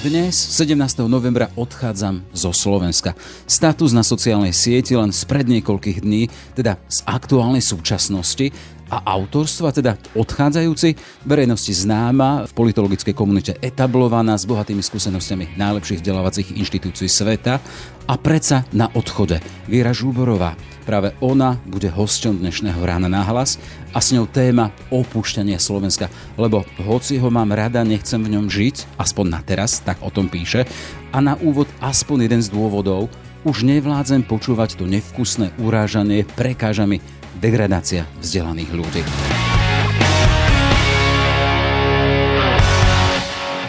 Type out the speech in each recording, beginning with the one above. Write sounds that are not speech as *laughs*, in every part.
Dnes, 17. novembra, odchádzam zo Slovenska. Status na sociálnej sieti len spred niekoľkých dní, teda z aktuálnej súčasnosti a autorstva, teda odchádzajúci, verejnosti známa, v politologickej komunite etablovaná s bohatými skúsenostiami najlepších vzdelávacích inštitúcií sveta a predsa na odchode. Viera Žúborová, Práve ona bude hosťom dnešného rána na hlas a s ňou téma opúšťania Slovenska, lebo hoci ho mám rada, nechcem v ňom žiť, aspoň na teraz, tak o tom píše. A na úvod aspoň jeden z dôvodov, už nevládzem počúvať to nevkusné urážanie, prekáža mi degradácia vzdelaných ľudí.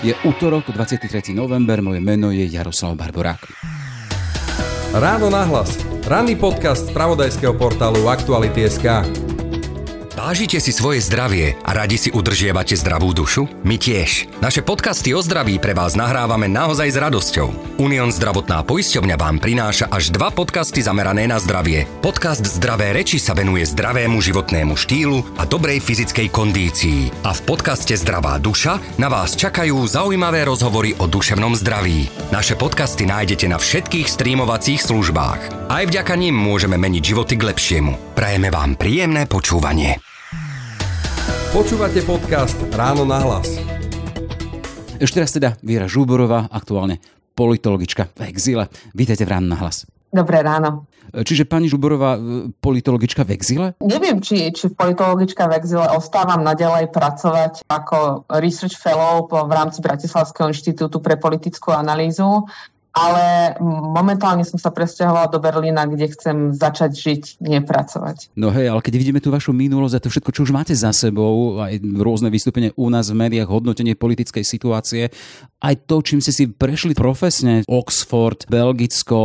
Je útorok, 23. november, moje meno je Jaroslav Barborák. Ráno nahlas Ranný podcast z pravodajského portálu Aktuality.sk Vážite si svoje zdravie a radi si udržiavate zdravú dušu? My tiež. Naše podcasty o zdraví pre vás nahrávame naozaj s radosťou. Unión zdravotná poisťovňa vám prináša až dva podcasty zamerané na zdravie. Podcast Zdravé reči sa venuje zdravému životnému štýlu a dobrej fyzickej kondícii. A v podcaste Zdravá duša na vás čakajú zaujímavé rozhovory o duševnom zdraví. Naše podcasty nájdete na všetkých streamovacích službách. Aj vďaka nim môžeme meniť životy k lepšiemu. Prajeme vám príjemné počúvanie. Počúvate podcast Ráno na hlas. Ešte raz teda Viera Žúborová, aktuálne politologička v exíle. Vítajte v Ráno na hlas. Dobré ráno. Čiže pani Žuborová, politologička v exíle? Neviem, či, či politologička v exíle ostávam naďalej pracovať ako research fellow v rámci Bratislavského inštitútu pre politickú analýzu ale momentálne som sa presťahovala do Berlína, kde chcem začať žiť, nepracovať. No hej, ale keď vidíme tú vašu minulosť a to všetko, čo už máte za sebou, aj rôzne vystúpenia u nás v médiách, hodnotenie politickej situácie, aj to, čím ste si prešli profesne, Oxford, Belgicko,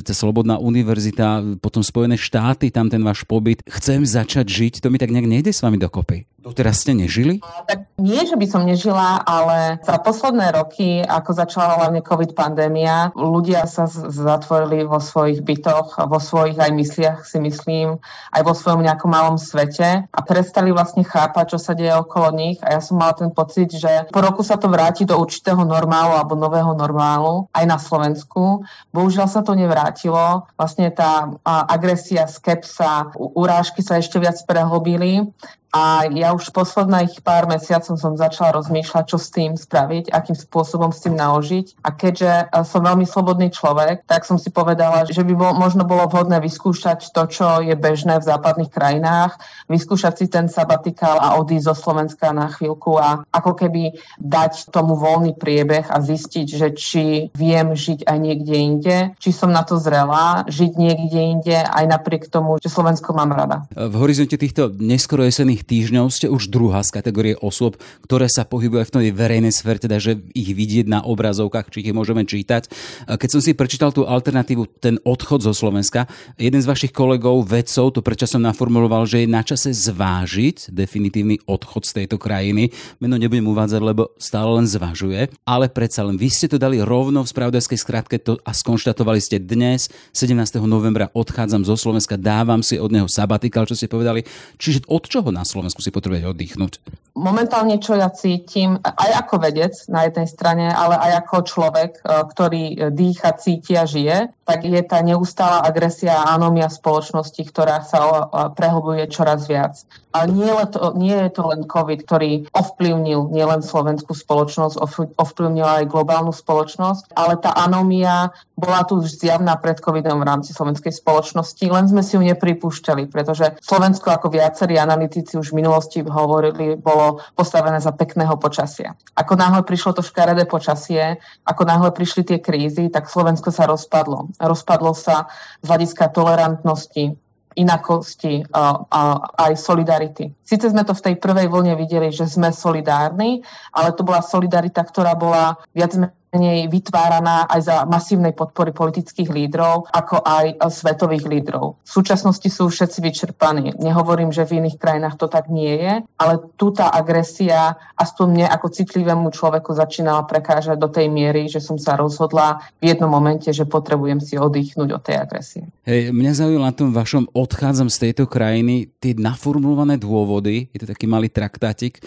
tá Slobodná univerzita, potom Spojené štáty, tam ten váš pobyt, chcem začať žiť, to mi tak nejak nejde s vami dokopy. Doteraz ste nežili? Tak nie, že by som nežila, ale za posledné roky, ako začala hlavne COVID pandémia, ľudia sa zatvorili vo svojich bytoch, vo svojich aj mysliach si myslím, aj vo svojom nejakom malom svete a prestali vlastne chápať, čo sa deje okolo nich a ja som mala ten pocit, že po roku sa to vráti do určitého normálu alebo nového normálu aj na Slovensku. Bohužiaľ sa to nevrátilo. Vlastne tá agresia, skepsa, urážky sa ešte viac prehlbili a ja už posledných pár mesiacov som začala rozmýšľať, čo s tým spraviť, akým spôsobom s tým naložiť. A keďže e, som veľmi slobodný človek, tak som si povedala, že by bol, možno bolo vhodné vyskúšať to, čo je bežné v západných krajinách, vyskúšať si ten sabatikál a odísť zo Slovenska na chvíľku a ako keby dať tomu voľný priebeh a zistiť, že či viem žiť aj niekde inde, či som na to zrela, žiť niekde inde aj napriek tomu, že Slovensko mám rada. V horizonte týchto neskoro jesených týždňov ste už druhá z kategórie osôb, ktoré sa pohybujú v tej verejnej sfére, teda že ich vidieť na obrazovkách, či ich môžeme čítať. Keď som si prečítal tú alternatívu, ten odchod zo Slovenska, jeden z vašich kolegov, vedcov, to predčasom naformuloval, že je na čase zvážiť definitívny odchod z tejto krajiny. Meno nebudem uvádzať, lebo stále len zvažuje, ale predsa len vy ste to dali rovno v spravodajskej skratke to a skonštatovali ste dnes, 17. novembra odchádzam zo Slovenska, dávam si od neho sabatikál, čo ste povedali. Čiže od čoho nás Slovensku si potrebujete oddychnúť? Momentálne, čo ja cítim, aj ako vedec na jednej strane, ale aj ako človek, e, ktorý dýcha, cíti a žije, tak je tá neustála agresia a anomia spoločnosti, ktorá sa prehlbuje čoraz viac. A nie, to, nie je to len COVID, ktorý ovplyvnil nielen slovenskú spoločnosť, ovplyvnil aj globálnu spoločnosť, ale tá anomia bola tu už zjavná pred COVIDom v rámci slovenskej spoločnosti, len sme si ju nepripúšťali, pretože Slovensko, ako viacerí analytici už v minulosti hovorili, bolo postavené za pekného počasia. Ako náhle prišlo to škaredé počasie, ako náhle prišli tie krízy, tak Slovensko sa rozpadlo. Rozpadlo sa z hľadiska tolerantnosti, inakosti a, a aj solidarity. Sice sme to v tej prvej vlne videli, že sme solidárni, ale to bola solidarita, ktorá bola viac menej vytváraná aj za masívnej podpory politických lídrov, ako aj svetových lídrov. V súčasnosti sú všetci vyčerpaní. Nehovorím, že v iných krajinách to tak nie je, ale tu tá agresia aspoň mne ako citlivému človeku začínala prekážať do tej miery, že som sa rozhodla v jednom momente, že potrebujem si oddychnúť od tej agresie. Hej, mňa zaujíma na tom vašom odchádzam z tejto krajiny tie naformulované dôvody, je to taký malý traktátik,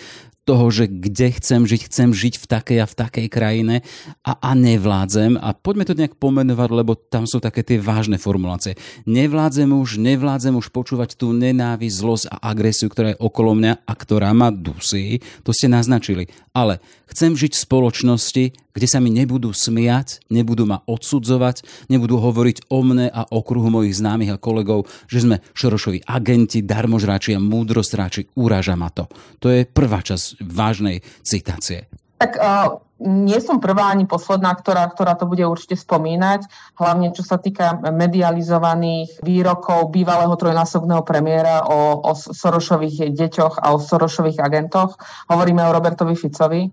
toho, že kde chcem žiť, chcem žiť v takej a v takej krajine a, a nevládzem. A poďme to nejak pomenovať, lebo tam sú také tie vážne formulácie. Nevládzem už, nevládzem už počúvať tú nenávisť, zlosť a agresiu, ktorá je okolo mňa a ktorá ma dusí. To ste naznačili. Ale chcem žiť v spoločnosti, kde sa mi nebudú smiať, nebudú ma odsudzovať, nebudú hovoriť o mne a okruhu mojich známych a kolegov, že sme Šorošovi agenti, darmožráči a múdrostráči, uráža ma to. To je prvá časť vážnej citácie. Tak uh, nie som prvá ani posledná, ktorá, ktorá to bude určite spomínať, hlavne čo sa týka medializovaných výrokov bývalého trojnásobného premiéra o, o Sorošových deťoch a o Sorošových agentoch. Hovoríme o Robertovi Ficovi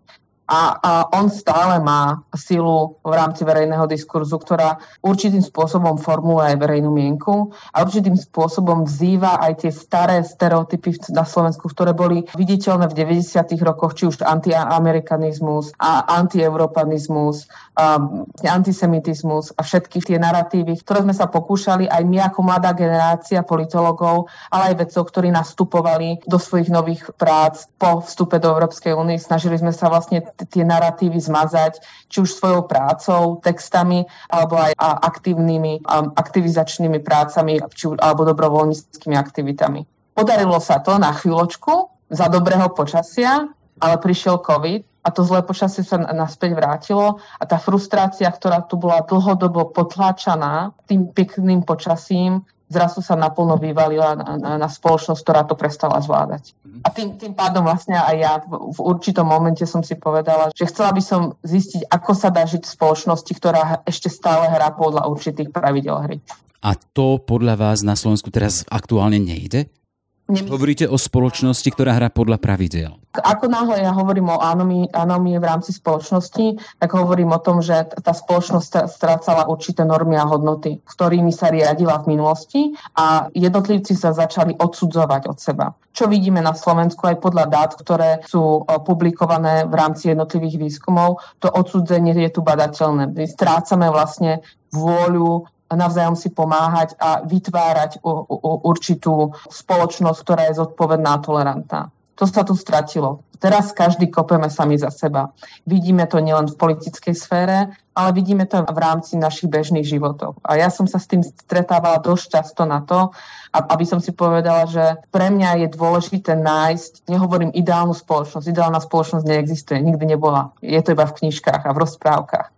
a, a on stále má silu v rámci verejného diskurzu, ktorá určitým spôsobom formuje aj verejnú mienku a určitým spôsobom vzýva aj tie staré stereotypy na Slovensku, ktoré boli viditeľné v 90. rokoch, či už antiamerikanizmus a antieuropanizmus, a antisemitizmus a všetky tie narratívy, ktoré sme sa pokúšali aj my ako mladá generácia politologov, ale aj vedcov, ktorí nastupovali do svojich nových prác po vstupe do Európskej únie. Snažili sme sa vlastne tie narratívy zmazať, či už svojou prácou, textami, alebo aj aktívnymi, aktivizačnými prácami, či, alebo dobrovoľníckými aktivitami. Podarilo sa to na chvíľočku, za dobrého počasia, ale prišiel COVID a to zlé počasie sa naspäť vrátilo a tá frustrácia, ktorá tu bola dlhodobo potláčaná tým pekným počasím, zrazu sa naplno vyvalila na, na, na spoločnosť, ktorá to prestala zvládať. A tým, tým pádom vlastne aj ja v, v určitom momente som si povedala, že chcela by som zistiť, ako sa dá žiť v spoločnosti, ktorá ešte stále hrá podľa určitých pravidel hry. A to podľa vás na Slovensku teraz aktuálne nejde? Nemyslím. Hovoríte o spoločnosti, ktorá hrá podľa pravidel. Ako náhle ja hovorím o anomii, v rámci spoločnosti, tak hovorím o tom, že tá spoločnosť strácala určité normy a hodnoty, ktorými sa riadila v minulosti a jednotlivci sa začali odsudzovať od seba. Čo vidíme na Slovensku aj podľa dát, ktoré sú publikované v rámci jednotlivých výskumov, to odsudzenie je tu badateľné. My strácame vlastne vôľu navzájom si pomáhať a vytvárať určitú spoločnosť, ktorá je zodpovedná a tolerantná. To sa tu stratilo. Teraz každý kopeme sami za seba. Vidíme to nielen v politickej sfére, ale vidíme to v rámci našich bežných životov. A ja som sa s tým stretávala dosť často na to, aby som si povedala, že pre mňa je dôležité nájsť, nehovorím ideálnu spoločnosť, ideálna spoločnosť neexistuje, nikdy nebola. Je to iba v knižkách a v rozprávkach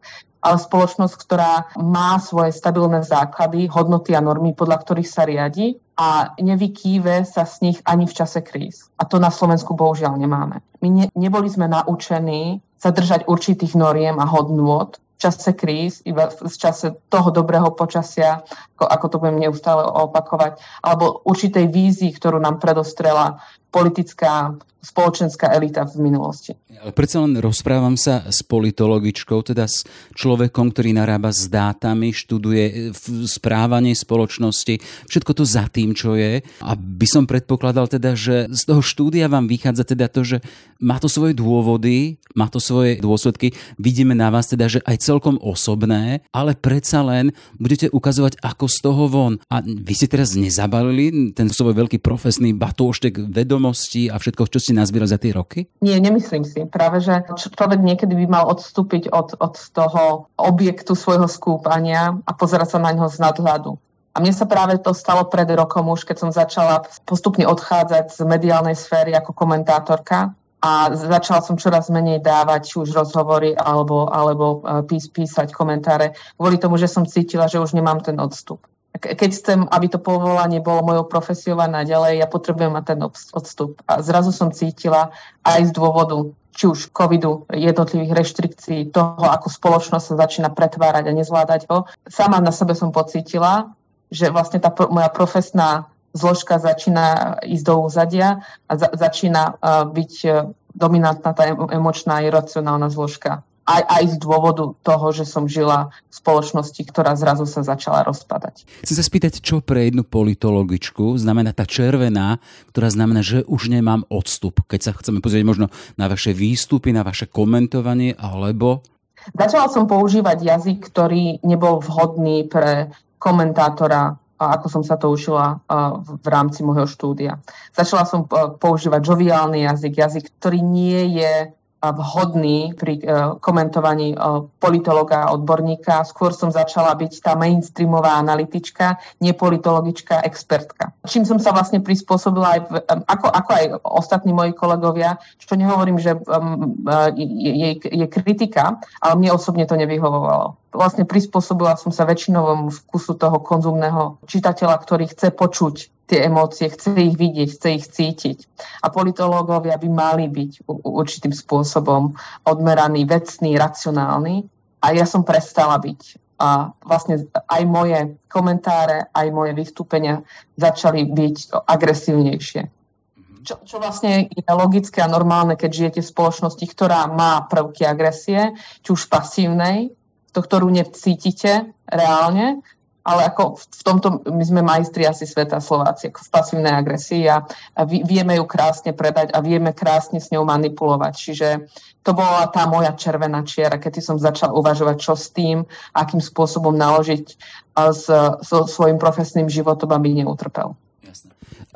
ale spoločnosť, ktorá má svoje stabilné základy, hodnoty a normy, podľa ktorých sa riadi a nevykýve sa z nich ani v čase kríz. A to na Slovensku bohužiaľ nemáme. My ne, neboli sme naučení sa držať určitých noriem a hodnôt v čase kríz, iba v čase toho dobrého počasia, ako, ako to budem neustále opakovať, alebo určitej vízii, ktorú nám predostrela politická spoločenská elita v minulosti. Ale predsa len rozprávam sa s politologičkou, teda s človekom, ktorý narába s dátami, študuje správanie spoločnosti, všetko to za tým, čo je. A by som predpokladal teda, že z toho štúdia vám vychádza teda to, že má to svoje dôvody, má to svoje dôsledky. Vidíme na vás teda, že aj celkom osobné, ale predsa len budete ukazovať, ako z toho von. A vy ste teraz nezabalili ten svoj veľký profesný batôštek vedomostí a všetko, čo ste nazbieral za tie roky? Nie, nemyslím si. Práve, že človek niekedy by mal odstúpiť od, od toho objektu svojho skúpania a pozerať sa na ňo z nadhľadu. A mne sa práve to stalo pred rokom už, keď som začala postupne odchádzať z mediálnej sféry ako komentátorka a začala som čoraz menej dávať už rozhovory alebo, alebo e, pís, písať komentáre kvôli tomu, že som cítila, že už nemám ten odstup keď chcem, aby to povolanie bolo mojou profesiou a naďalej, ja potrebujem mať ten odstup. A zrazu som cítila aj z dôvodu či už covidu, jednotlivých reštrikcií, toho, ako spoločnosť sa začína pretvárať a nezvládať ho. Sama na sebe som pocítila, že vlastne tá pro, moja profesná zložka začína ísť do úzadia a za, začína uh, byť uh, dominantná tá emočná iracionálna zložka aj, aj z dôvodu toho, že som žila v spoločnosti, ktorá zrazu sa začala rozpadať. Chcem sa spýtať, čo pre jednu politologičku znamená tá červená, ktorá znamená, že už nemám odstup. Keď sa chceme pozrieť možno na vaše výstupy, na vaše komentovanie, alebo... Začala som používať jazyk, ktorý nebol vhodný pre komentátora ako som sa to učila v rámci môjho štúdia. Začala som používať joviálny jazyk, jazyk, ktorý nie je vhodný pri e, komentovaní e, politologa a odborníka. Skôr som začala byť tá mainstreamová analytička, nepolitologička, expertka. Čím som sa vlastne prispôsobila aj, v, ako, ako aj ostatní moji kolegovia, čo nehovorím, že je, je kritika, ale mne osobne to nevyhovovalo vlastne prispôsobila som sa väčšinovom vkusu toho konzumného čitateľa, ktorý chce počuť tie emócie, chce ich vidieť, chce ich cítiť. A politológovia by mali byť určitým spôsobom odmeraní, vecní, racionálni. A ja som prestala byť. A vlastne aj moje komentáre, aj moje vystúpenia začali byť agresívnejšie. Čo, čo vlastne je logické a normálne, keď žijete v spoločnosti, ktorá má prvky agresie, či už pasívnej, to, ktorú necítite reálne, ale ako v tomto my sme majstri asi sveta Slováci, ako v pasívnej agresii a, a vieme ju krásne predať a vieme krásne s ňou manipulovať. Čiže to bola tá moja červená čiara, keď som začal uvažovať, čo s tým, akým spôsobom naložiť so svojím profesným životom, aby neutrpel.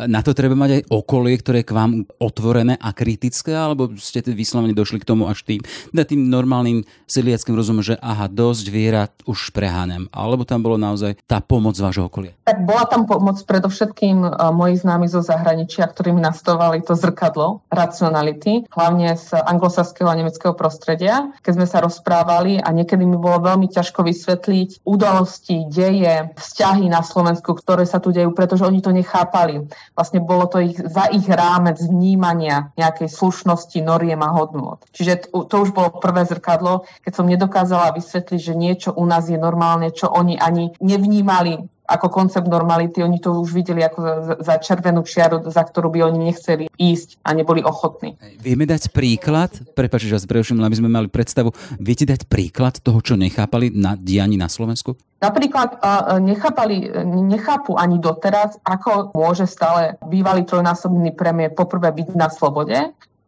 Na to treba mať aj okolie, ktoré k vám otvorené a kritické, alebo ste vyslovene došli k tomu až tým, teda tým normálnym sedliackým rozumom, že aha, dosť viera, už preháňam. Alebo tam bolo naozaj tá pomoc vášho okolia? Tak bola tam pomoc predovšetkým uh, moji známi zo zahraničia, ktorí mi nastavovali to zrkadlo racionality, hlavne z anglosaského a nemeckého prostredia. Keď sme sa rozprávali a niekedy mi bolo veľmi ťažko vysvetliť udalosti, deje, vzťahy na Slovensku, ktoré sa tu dejú, pretože oni to nechápali vlastne bolo to ich, za ich rámec vnímania nejakej slušnosti, noriem a hodnot. Čiže to, to už bolo prvé zrkadlo, keď som nedokázala vysvetliť, že niečo u nás je normálne, čo oni ani nevnímali ako koncept normality, oni to už videli ako za, za červenú čiaru, za ktorú by oni nechceli ísť a neboli ochotní. Vieme dať príklad, prepáč, že vás preuším, aby sme mali predstavu, viete dať príklad toho, čo nechápali na diani na Slovensku? Napríklad nechápali, nechápu ani doteraz, ako môže stále bývalý trojnásobný premiér poprvé byť na slobode,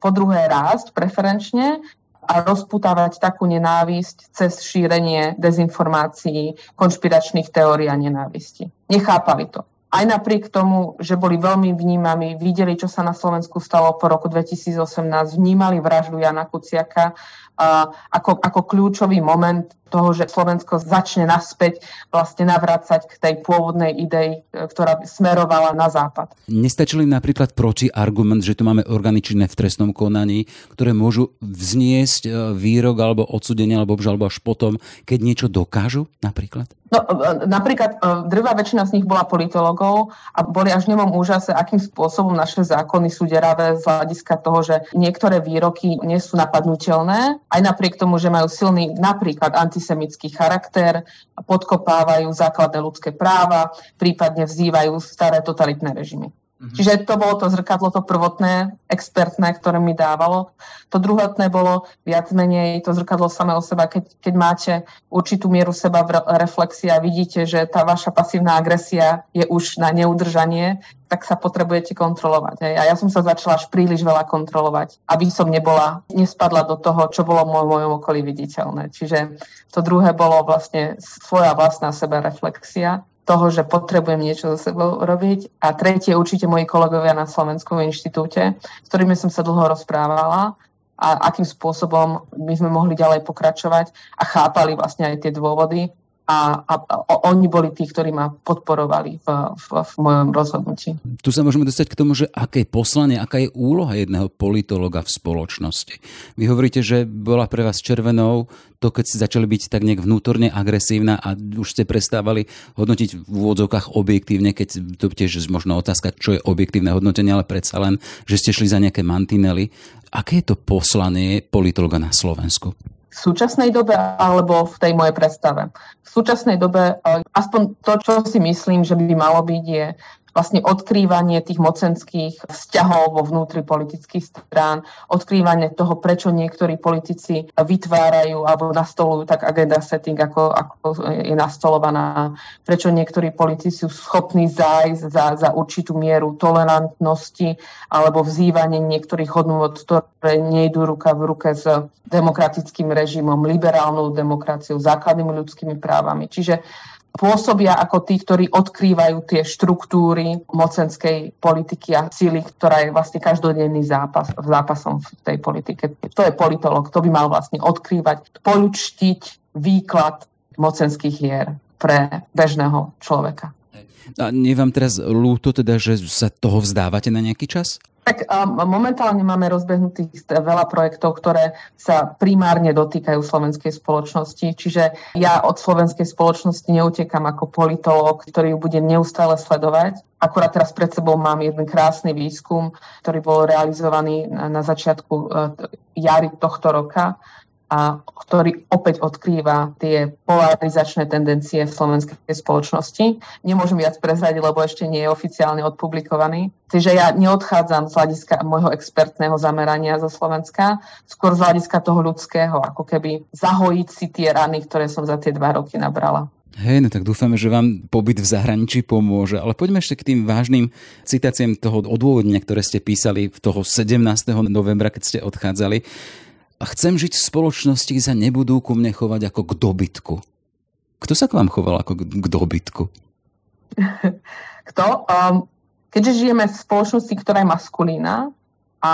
po druhé rásť preferenčne a rozputávať takú nenávisť cez šírenie dezinformácií, konšpiračných teórií a nenávisti. Nechápali to. Aj napriek tomu, že boli veľmi vnímaví, videli, čo sa na Slovensku stalo po roku 2018, vnímali vraždu Jana Kuciaka ako, ako kľúčový moment toho, že Slovensko začne naspäť vlastne navrácať k tej pôvodnej idei, e, ktorá smerovala na západ. Nestačili napríklad proti argument, že tu máme orgány činné v trestnom konaní, ktoré môžu vzniesť e, výrok alebo odsudenie alebo obžalbu až potom, keď niečo dokážu napríklad? No, e, napríklad drvá väčšina z nich bola politologov a boli až v nemom úžase, akým spôsobom naše zákony sú deravé z hľadiska toho, že niektoré výroky nie sú napadnutelné, aj napriek tomu, že majú silný napríklad antisemický charakter, podkopávajú základné ľudské práva, prípadne vzývajú staré totalitné režimy. Mm-hmm. Čiže to bolo to zrkadlo, to prvotné, expertné, ktoré mi dávalo. To druhotné bolo viac menej to zrkadlo samé o seba, keď, keď máte určitú mieru seba reflexia a vidíte, že tá vaša pasívna agresia je už na neudržanie, tak sa potrebujete kontrolovať. Hej. A ja som sa začala až príliš veľa kontrolovať, aby som nebola, nespadla do toho, čo bolo v mojom okolí viditeľné. Čiže to druhé bolo vlastne svoja vlastná seba reflexia toho, že potrebujem niečo so sebou robiť. A tretie určite moji kolegovia na Slovenskom inštitúte, s ktorými som sa dlho rozprávala a akým spôsobom by sme mohli ďalej pokračovať a chápali vlastne aj tie dôvody, a, a, a oni boli tí, ktorí ma podporovali v, v, v mojom rozhodnutí. Tu sa môžeme dostať k tomu, že aké je poslanie, aká je úloha jedného politologa v spoločnosti. Vy hovoríte, že bola pre vás červenou to, keď ste začali byť tak nejak vnútorne agresívna a už ste prestávali hodnotiť v úvodzovkách objektívne, keď to tiež možno otázka, čo je objektívne hodnotenie, ale predsa len, že ste šli za nejaké mantinely. Aké je to poslanie politologa na Slovensku? V súčasnej dobe alebo v tej mojej predstave. V súčasnej dobe aspoň to, čo si myslím, že by malo byť, je vlastne odkrývanie tých mocenských vzťahov vo vnútri politických strán, odkrývanie toho, prečo niektorí politici vytvárajú alebo nastolujú tak agenda setting, ako, ako je nastolovaná, prečo niektorí politici sú schopní zájsť za, za určitú mieru tolerantnosti alebo vzývanie niektorých hodnôt, ktoré nejdú ruka v ruke s demokratickým režimom, liberálnou demokraciou, základnými ľudskými právami. Čiže pôsobia ako tí, ktorí odkrývajú tie štruktúry mocenskej politiky a síly, ktorá je vlastne každodenný zápas, zápasom v tej politike. To je politolog, to by mal vlastne odkrývať, poľučtiť výklad mocenských hier pre bežného človeka. A nie vám teraz ľúto teda, že sa toho vzdávate na nejaký čas? Tak um, momentálne máme rozbehnutých veľa projektov, ktoré sa primárne dotýkajú slovenskej spoločnosti. Čiže ja od slovenskej spoločnosti neutekam ako politológ, ktorý ju bude neustále sledovať. Akurát teraz pred sebou mám jeden krásny výskum, ktorý bol realizovaný na, začiatku uh, jary tohto roka a ktorý opäť odkrýva tie polarizačné tendencie v slovenskej spoločnosti. Nemôžem viac prezradiť, lebo ešte nie je oficiálne odpublikovaný. Čiže ja neodchádzam z hľadiska môjho expertného zamerania zo Slovenska, skôr z hľadiska toho ľudského, ako keby zahojiť si tie rany, ktoré som za tie dva roky nabrala. Hej, no tak dúfame, že vám pobyt v zahraničí pomôže. Ale poďme ešte k tým vážnym citáciám toho odôvodnenia, ktoré ste písali v toho 17. novembra, keď ste odchádzali a chcem žiť v spoločnosti, kde sa nebudú ku mne chovať ako k dobytku. Kto sa k vám choval ako k dobytku? *laughs* Kto? Um, keďže žijeme v spoločnosti, ktorá je maskulína a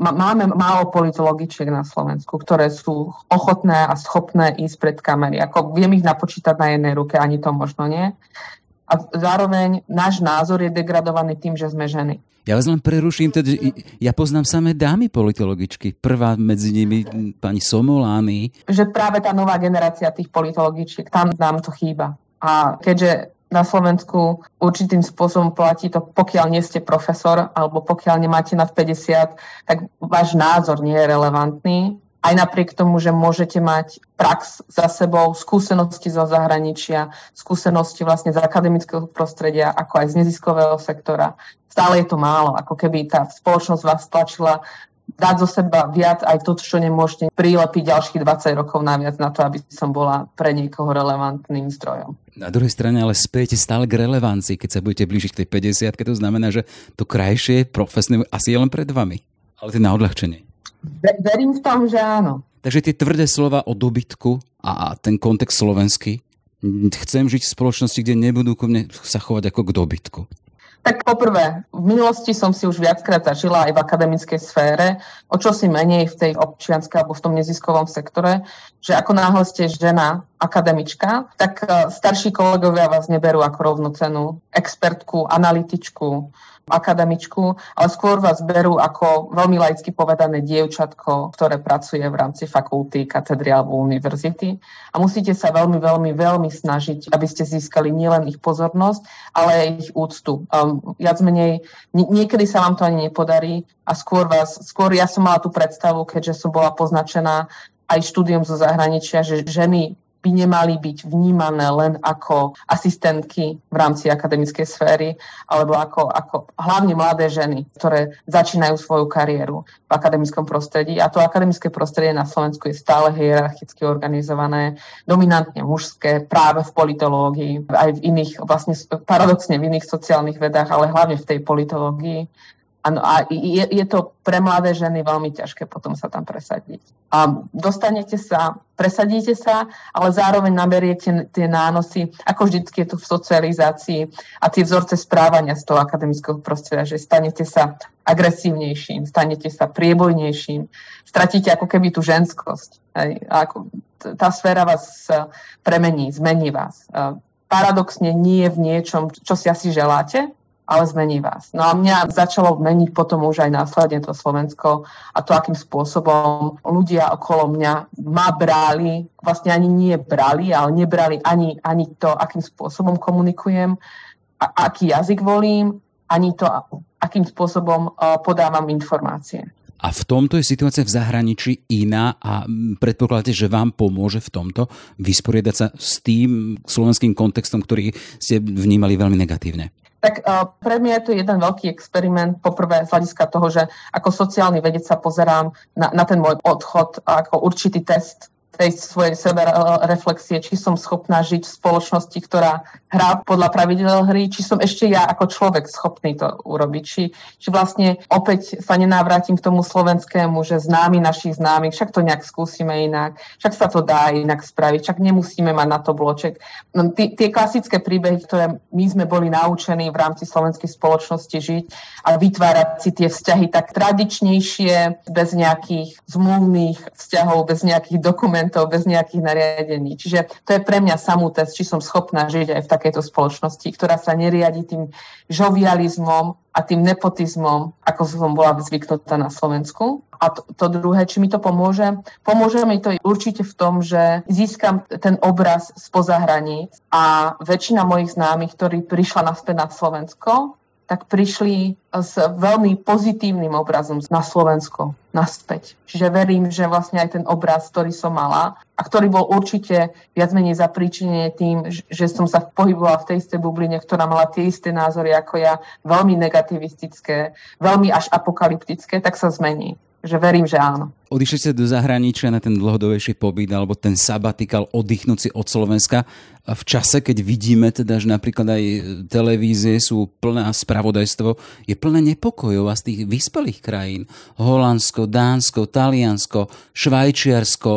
máme málo politologičiek na Slovensku, ktoré sú ochotné a schopné ísť pred kamery. Ako viem ich napočítať na jednej ruke, ani to možno nie. A zároveň náš názor je degradovaný tým, že sme ženy. Ja vás len preruším, teda, ja poznám samé dámy politologičky. Prvá medzi nimi pani Somolány. Že práve tá nová generácia tých politologičiek, tam nám to chýba. A keďže na Slovensku určitým spôsobom platí to, pokiaľ nie ste profesor alebo pokiaľ nemáte nad 50, tak váš názor nie je relevantný aj napriek tomu, že môžete mať prax za sebou, skúsenosti zo zahraničia, skúsenosti vlastne z akademického prostredia, ako aj z neziskového sektora. Stále je to málo, ako keby tá spoločnosť vás tlačila dať zo seba viac aj to, čo nemôžete prilepiť ďalších 20 rokov naviac na to, aby som bola pre niekoho relevantným zdrojom. Na druhej strane ale spejete stále k relevancii, keď sa budete blížiť k tej 50 keď to znamená, že to krajšie profesné asi je len pred vami. Ale to na odľahčenie. Verím v tom, že áno. Takže tie tvrdé slova o dobytku a ten kontext slovenský, chcem žiť v spoločnosti, kde nebudú ku mne sa chovať ako k dobytku. Tak poprvé, v minulosti som si už viackrát zažila aj v akademickej sfére, o čo si menej v tej občianskej alebo v tom neziskovom sektore, že ako náhle ste žena akademička, tak e, starší kolegovia vás neberú ako rovnocenú expertku, analytičku, akademičku, ale skôr vás berú ako veľmi laicky povedané dievčatko, ktoré pracuje v rámci fakulty, katedry alebo univerzity. A musíte sa veľmi, veľmi, veľmi snažiť, aby ste získali nielen ich pozornosť, ale aj ich úctu. Um, viac menej, niekedy sa vám to ani nepodarí a skôr vás, skôr ja som mala tú predstavu, keďže som bola poznačená aj štúdium zo zahraničia, že ženy by nemali byť vnímané len ako asistentky v rámci akademickej sféry, alebo ako, ako hlavne mladé ženy, ktoré začínajú svoju kariéru v akademickom prostredí. A to akademické prostredie na Slovensku je stále hierarchicky organizované, dominantne mužské, práve v politológii, aj v iných, vlastne paradoxne v iných sociálnych vedách, ale hlavne v tej politológii. Ano, a je, je to pre mladé ženy veľmi ťažké potom sa tam presadiť. A dostanete sa, presadíte sa, ale zároveň naberiete tie nánosy, ako vždycky je to v socializácii a tie vzorce správania z toho akademického prostredia, že stanete sa agresívnejším, stanete sa priebojnejším, stratíte ako keby tú ženskosť. Hej, ako, tá sféra vás premení, zmení vás. Paradoxne nie v niečom, čo si asi želáte, ale zmení vás. No a mňa začalo meniť potom už aj následne to Slovensko a to, akým spôsobom ľudia okolo mňa ma brali, vlastne ani nie brali, ale nebrali ani, ani to, akým spôsobom komunikujem, a, aký jazyk volím, ani to, akým spôsobom uh, podávam informácie. A v tomto je situácia v zahraničí iná a predpokladáte, že vám pomôže v tomto vysporiadať sa s tým slovenským kontextom, ktorý ste vnímali veľmi negatívne? Tak uh, pre mňa je to jeden veľký experiment, poprvé z hľadiska toho, že ako sociálny vedec sa pozerám na, na ten môj odchod ako určitý test tej svojej sebe reflexie, či som schopná žiť v spoločnosti, ktorá hrá podľa pravidel hry, či som ešte ja ako človek schopný to urobiť. Či, či vlastne opäť sa nenávrátim k tomu slovenskému, že známy našich známych, však to nejak skúsime inak, však sa to dá inak spraviť, však nemusíme mať na to bloček. No, tí, tie klasické príbehy, ktoré my sme boli naučení v rámci slovenskej spoločnosti žiť a vytvárať si tie vzťahy tak tradičnejšie, bez nejakých zmluvných vzťahov, bez nejakých dokumentov, bez nejakých nariadení. Čiže to je pre mňa samú test, či som schopná žiť aj v takejto spoločnosti, ktorá sa neriadi tým žovializmom a tým nepotizmom, ako som bola zvyknutá na Slovensku. A to, to druhé, či mi to pomôže? Pomôže mi to určite v tom, že získam ten obraz spoza hraníc a väčšina mojich známych, ktorí prišla naspäť na Slovensko, tak prišli s veľmi pozitívnym obrazom na Slovensko naspäť. Čiže verím, že vlastne aj ten obraz, ktorý som mala a ktorý bol určite viac menej zapríčinený tým, že som sa pohybovala v tej istej bubline, ktorá mala tie isté názory ako ja, veľmi negativistické, veľmi až apokalyptické, tak sa zmení že verím, že áno. Odišli ste do zahraničia na ten dlhodobejší pobyt alebo ten sabatikal oddychnúť si od Slovenska v čase, keď vidíme teda, že napríklad aj televízie sú plné a spravodajstvo je plné nepokojov a z tých vyspelých krajín Holandsko, Dánsko, Taliansko, Švajčiarsko,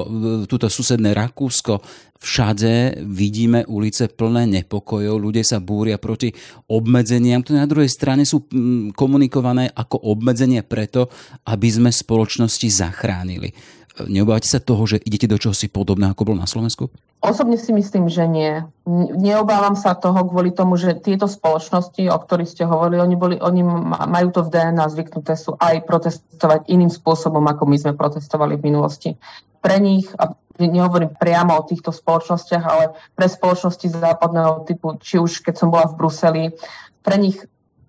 túto susedné Rakúsko, všade vidíme ulice plné nepokojov, ľudia sa búria proti obmedzeniam, ktoré na druhej strane sú mm, komunikované ako obmedzenie preto, aby sme spoločnosti zachránili. Neobávate sa toho, že idete do čohosi podobného, ako bolo na Slovensku? Osobne si myslím, že nie. Neobávam sa toho kvôli tomu, že tieto spoločnosti, o ktorých ste hovorili, oni, boli, oni majú to v DNA zvyknuté sú aj protestovať iným spôsobom, ako my sme protestovali v minulosti. Pre nich, a nehovorím priamo o týchto spoločnostiach, ale pre spoločnosti západného typu, či už keď som bola v Bruseli, pre nich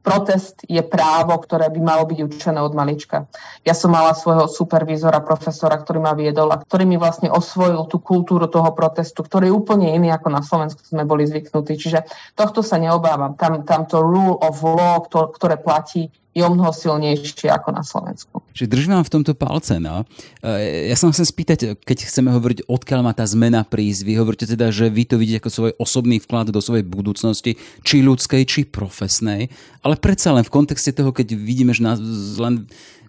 protest je právo, ktoré by malo byť učené od malička. Ja som mala svojho supervízora, profesora, ktorý ma viedol a ktorý mi vlastne osvojil tú kultúru toho protestu, ktorý je úplne iný ako na Slovensku sme boli zvyknutí. Čiže tohto sa neobávam. Tam, tam to rule of law, ktoré platí, je o mnoho silnejšie ako na Slovensku. Čiže držím vám v tomto palce. No. E, ja sa chcem spýtať, keď chceme hovoriť, odkiaľ má tá zmena prísť, vy hovoríte teda, že vy to vidíte ako svoj osobný vklad do svojej budúcnosti, či ľudskej, či profesnej, ale predsa len v kontexte toho, keď vidíme, že nás len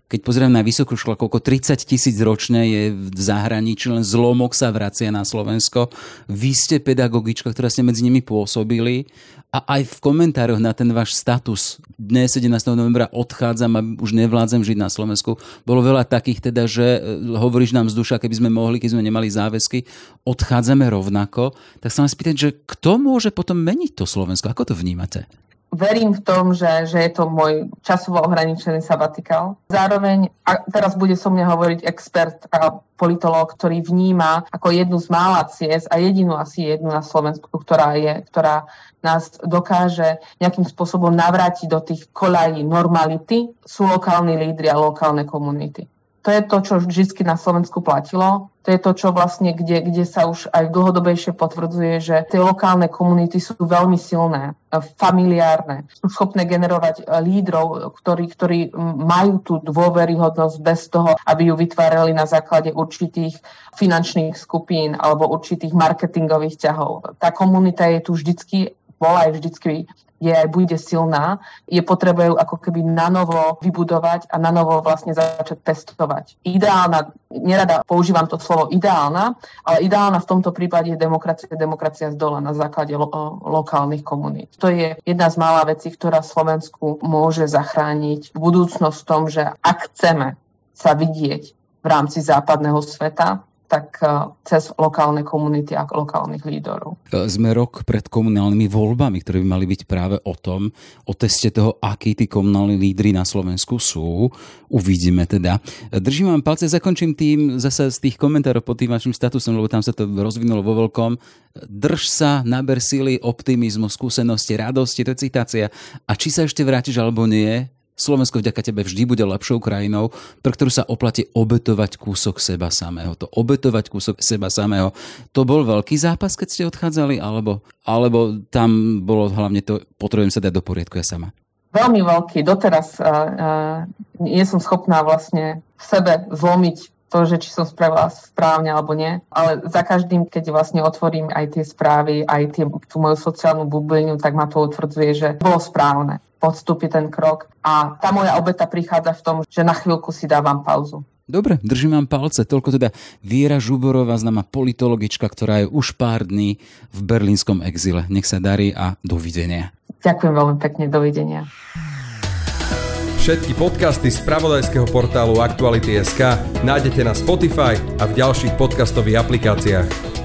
keď pozrieme na vysokú školu, koľko 30 tisíc ročne je v zahraničí, len zlomok sa vracia na Slovensko. Vy ste pedagogička, ktorá ste medzi nimi pôsobili a aj v komentároch na ten váš status dnes 17. novembra odchádzam a už nevládzem žiť na Slovensku. Bolo veľa takých teda, že e, hovoríš nám z duša, keby sme mohli, keď sme nemali záväzky, odchádzame rovnako. Tak sa vám spýtať, že kto môže potom meniť to Slovensko? Ako to vnímate? Verím v tom, že, že je to môj časovo ohraničený sabatikál. Zároveň, a teraz bude so mňa hovoriť expert a politológ, ktorý vníma ako jednu z mála ciest a jedinú asi jednu na Slovensku, ktorá je, ktorá nás dokáže nejakým spôsobom navrátiť do tých kolají normality, sú lokálni lídry a lokálne komunity. To je to, čo vždy na Slovensku platilo. To je to, čo vlastne, kde, kde sa už aj dlhodobejšie potvrdzuje, že tie lokálne komunity sú veľmi silné, familiárne, sú schopné generovať lídrov, ktorí, ktorí majú tú dôveryhodnosť bez toho, aby ju vytvárali na základe určitých finančných skupín alebo určitých marketingových ťahov. Tá komunita je tu vždycky bola aj vždycky je aj bude silná, je potrebujú ako keby na novo vybudovať a na novo vlastne začať testovať. Ideálna, nerada používam to slovo ideálna, ale ideálna v tomto prípade je demokracia, demokracia z dola na základe lo- lokálnych komunít. To je jedna z mála vecí, ktorá Slovensku môže zachrániť budúcnosť v tom, že ak chceme sa vidieť v rámci západného sveta, tak e, cez lokálne komunity a lokálnych lídorov. E, sme rok pred komunálnymi voľbami, ktoré by mali byť práve o tom, o teste toho, akí tí komunálni lídry na Slovensku sú. Uvidíme teda. Držím vám palce, zakončím tým zase z tých komentárov pod tým vašim statusom, lebo tam sa to rozvinulo vo veľkom. Drž sa, naber síly, optimizmu, skúsenosti, radosti, to je citácia. A či sa ešte vrátiš alebo nie, Slovensko vďaka tebe vždy bude lepšou krajinou, pre ktorú sa oplatí obetovať kúsok seba samého. To obetovať kúsok seba samého, to bol veľký zápas, keď ste odchádzali, alebo, alebo tam bolo hlavne to, potrebujem sa dať do poriadku ja sama? Veľmi veľký. Doteraz uh, uh, nie som schopná vlastne v sebe zlomiť to, že či som spravila správne alebo nie. Ale za každým, keď vlastne otvorím aj tie správy, aj tie, tú moju sociálnu bublinu, tak ma to utvrdzuje, že bolo správne podstúpiť ten krok. A tá moja obeta prichádza v tom, že na chvíľku si dávam pauzu. Dobre, držím vám palce. Toľko teda Viera Žuborová, známa politologička, ktorá je už pár dní v berlínskom exile. Nech sa darí a dovidenia. Ďakujem veľmi pekne, dovidenia. Všetky podcasty z pravodajského portálu Aktuality.sk nájdete na Spotify a v ďalších podcastových aplikáciách.